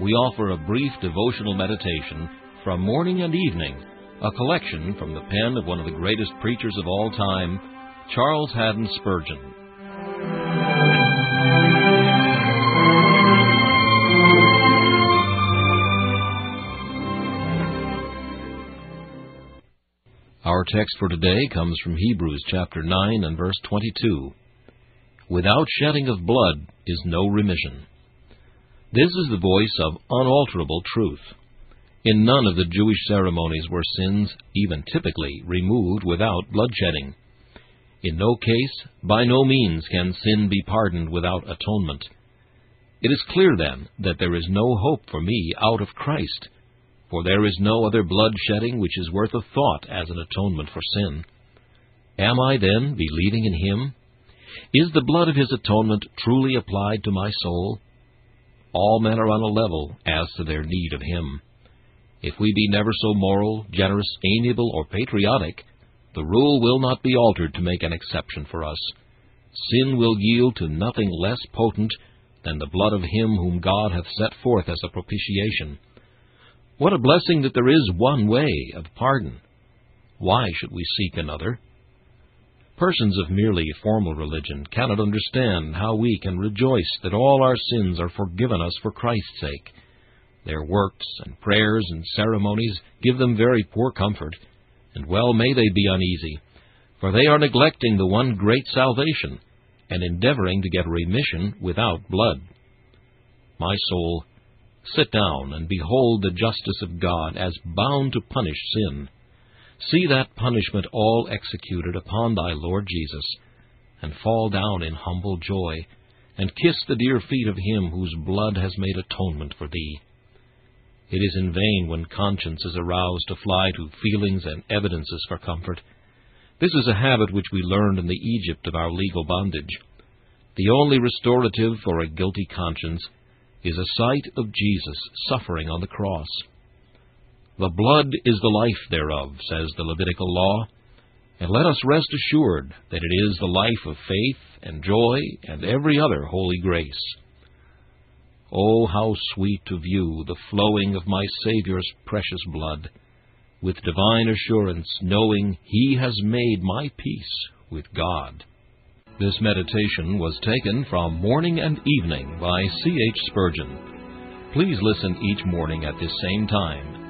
we offer a brief devotional meditation from morning and evening, a collection from the pen of one of the greatest preachers of all time, Charles Haddon Spurgeon. Our text for today comes from Hebrews chapter 9 and verse 22. Without shedding of blood is no remission. This is the voice of unalterable truth. In none of the Jewish ceremonies were sins, even typically, removed without bloodshedding. In no case, by no means, can sin be pardoned without atonement. It is clear, then, that there is no hope for me out of Christ, for there is no other bloodshedding which is worth a thought as an atonement for sin. Am I, then, believing in Him? Is the blood of His atonement truly applied to my soul? All men are on a level as to their need of Him. If we be never so moral, generous, amiable, or patriotic, the rule will not be altered to make an exception for us. Sin will yield to nothing less potent than the blood of Him whom God hath set forth as a propitiation. What a blessing that there is one way of pardon! Why should we seek another? Persons of merely formal religion cannot understand how we can rejoice that all our sins are forgiven us for Christ's sake. Their works and prayers and ceremonies give them very poor comfort, and well may they be uneasy, for they are neglecting the one great salvation, and endeavoring to get remission without blood. My soul, sit down and behold the justice of God as bound to punish sin. See that punishment all executed upon thy Lord Jesus, and fall down in humble joy, and kiss the dear feet of him whose blood has made atonement for thee. It is in vain when conscience is aroused to fly to feelings and evidences for comfort. This is a habit which we learned in the Egypt of our legal bondage. The only restorative for a guilty conscience is a sight of Jesus suffering on the cross. The blood is the life thereof, says the Levitical law, and let us rest assured that it is the life of faith and joy and every other holy grace. Oh, how sweet to view the flowing of my Saviour's precious blood! with divine assurance, knowing He has made my peace with God. This meditation was taken from Morning and Evening by C. H. Spurgeon. Please listen each morning at this same time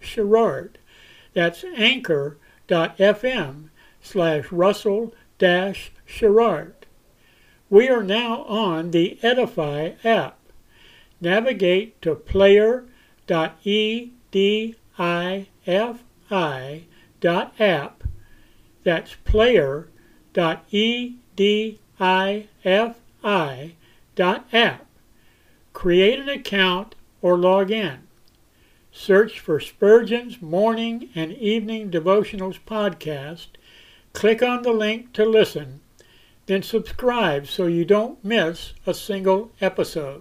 sherrard. That's anchor.fm slash russell sherrard. We are now on the Edify app. Navigate to player.edifi dot app. That's player dot e d i f i dot app. Create an account or log in. Search for Spurgeon's Morning and Evening Devotionals podcast. Click on the link to listen, then subscribe so you don't miss a single episode.